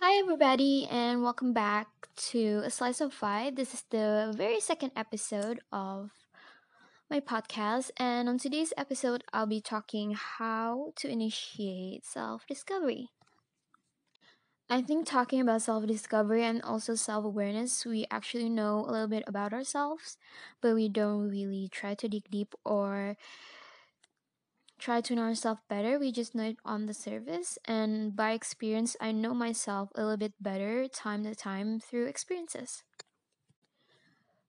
Hi, everybody, and welcome back to A Slice of Five. This is the very second episode of my podcast, and on today's episode, I'll be talking how to initiate self discovery. I think talking about self discovery and also self awareness, we actually know a little bit about ourselves, but we don't really try to dig deep or try to know ourselves better. We just know it on the surface. And by experience, I know myself a little bit better time to time through experiences.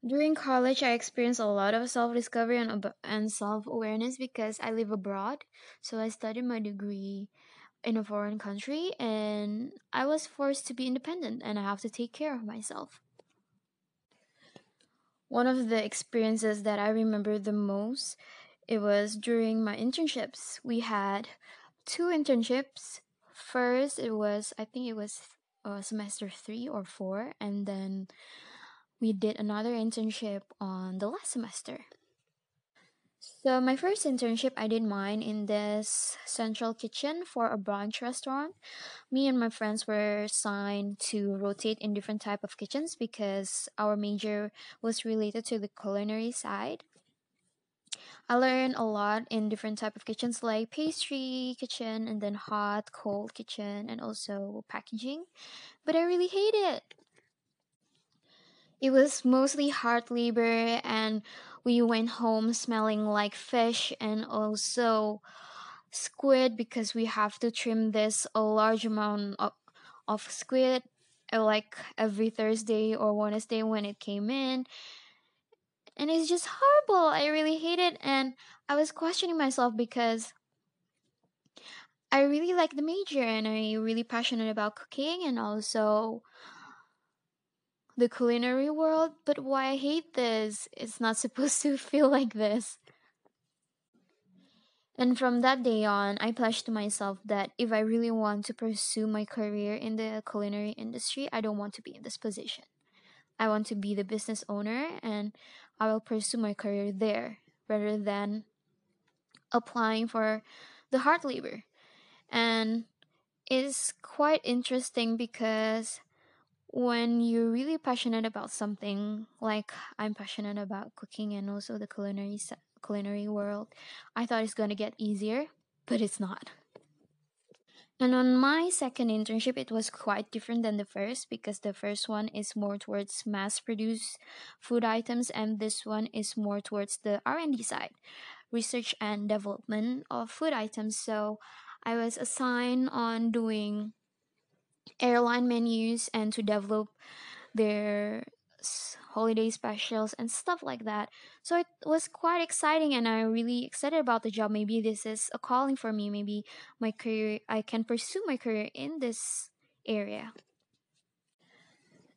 During college, I experienced a lot of self discovery and, ab- and self awareness because I live abroad. So I studied my degree in a foreign country and I was forced to be independent and I have to take care of myself. One of the experiences that I remember the most it was during my internships. We had two internships. First, it was I think it was uh, semester three or four, and then we did another internship on the last semester. So my first internship, I did mine in this central kitchen for a brunch restaurant. Me and my friends were assigned to rotate in different type of kitchens because our major was related to the culinary side. I learned a lot in different type of kitchens like pastry kitchen and then hot, cold kitchen and also packaging. But I really hate it. It was mostly hard labor and we went home smelling like fish and also squid because we have to trim this a large amount of, of squid uh, like every Thursday or Wednesday when it came in and it's just horrible. I really hate it, and I was questioning myself because I really like the major and I'm really passionate about cooking and also the culinary world. But why I hate this? It's not supposed to feel like this. And from that day on, I pledged to myself that if I really want to pursue my career in the culinary industry, I don't want to be in this position. I want to be the business owner and I will pursue my career there rather than applying for the hard labor. And it's quite interesting because when you're really passionate about something, like I'm passionate about cooking and also the culinary culinary world, I thought it's gonna get easier, but it's not. And on my second internship, it was quite different than the first because the first one is more towards mass-produced food items, and this one is more towards the R&D side, research and development of food items. So I was assigned on doing airline menus and to develop their holiday specials and stuff like that. So it was quite exciting and I'm really excited about the job. Maybe this is a calling for me. Maybe my career I can pursue my career in this area.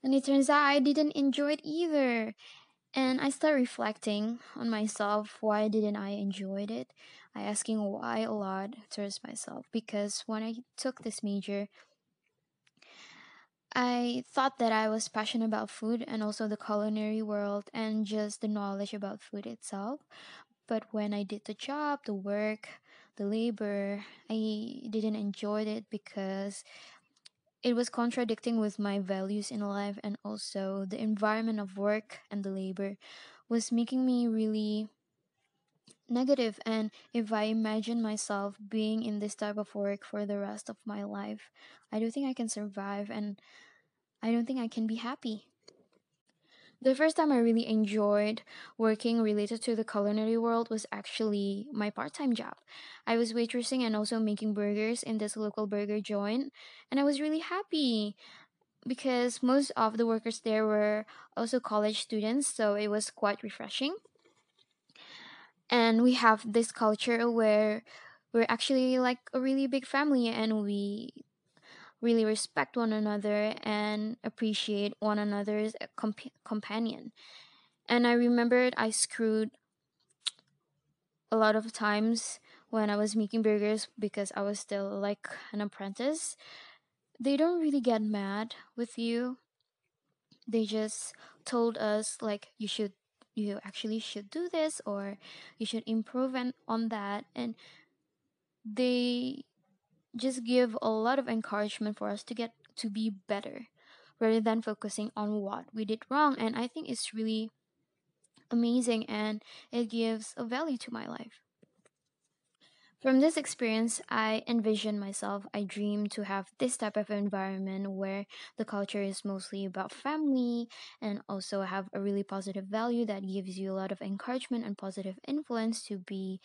And it turns out I didn't enjoy it either. And I start reflecting on myself. Why didn't I enjoy it? I asking why a lot towards myself because when I took this major, I thought that I was passionate about food and also the culinary world and just the knowledge about food itself. But when I did the job, the work, the labor, I didn't enjoy it because it was contradicting with my values in life and also the environment of work and the labor was making me really negative and if i imagine myself being in this type of work for the rest of my life i don't think i can survive and I don't think I can be happy. The first time I really enjoyed working related to the culinary world was actually my part time job. I was waitressing and also making burgers in this local burger joint, and I was really happy because most of the workers there were also college students, so it was quite refreshing. And we have this culture where we're actually like a really big family and we really respect one another and appreciate one another's uh, comp- companion. And I remembered I screwed a lot of times when I was making burgers because I was still like an apprentice. They don't really get mad with you. They just told us like you should you actually should do this or you should improve and on that and they just give a lot of encouragement for us to get to be better rather than focusing on what we did wrong. And I think it's really amazing and it gives a value to my life. From this experience, I envision myself, I dream to have this type of environment where the culture is mostly about family and also have a really positive value that gives you a lot of encouragement and positive influence to be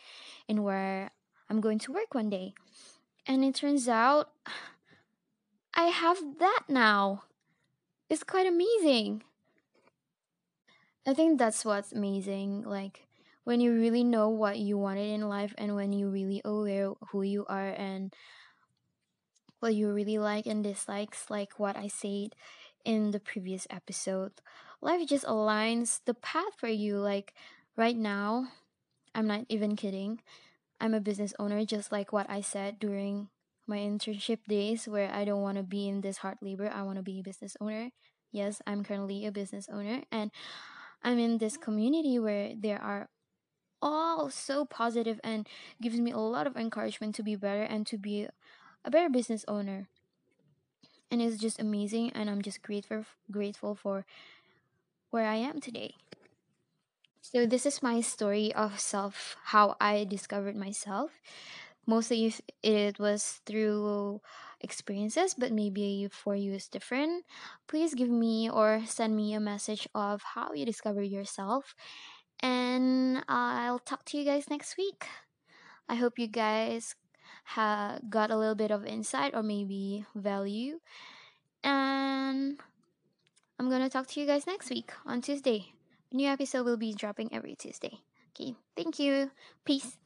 in where I'm going to work one day. And it turns out I have that now. It's quite amazing. I think that's what's amazing. Like when you really know what you wanted in life and when you really aware who you are and what you really like and dislikes, like what I said in the previous episode. Life just aligns the path for you. Like right now, I'm not even kidding. I'm a business owner, just like what I said during my internship days, where I don't want to be in this hard labor. I want to be a business owner. Yes, I'm currently a business owner, and I'm in this community where there are all so positive and gives me a lot of encouragement to be better and to be a better business owner. And it's just amazing and I'm just grateful grateful for where I am today. So this is my story of self how I discovered myself. Mostly it was through experiences, but maybe for you is different. Please give me or send me a message of how you discover yourself and I'll talk to you guys next week. I hope you guys ha- got a little bit of insight or maybe value. And I'm gonna talk to you guys next week on Tuesday. A new episode will be dropping every Tuesday. Okay, thank you. Peace.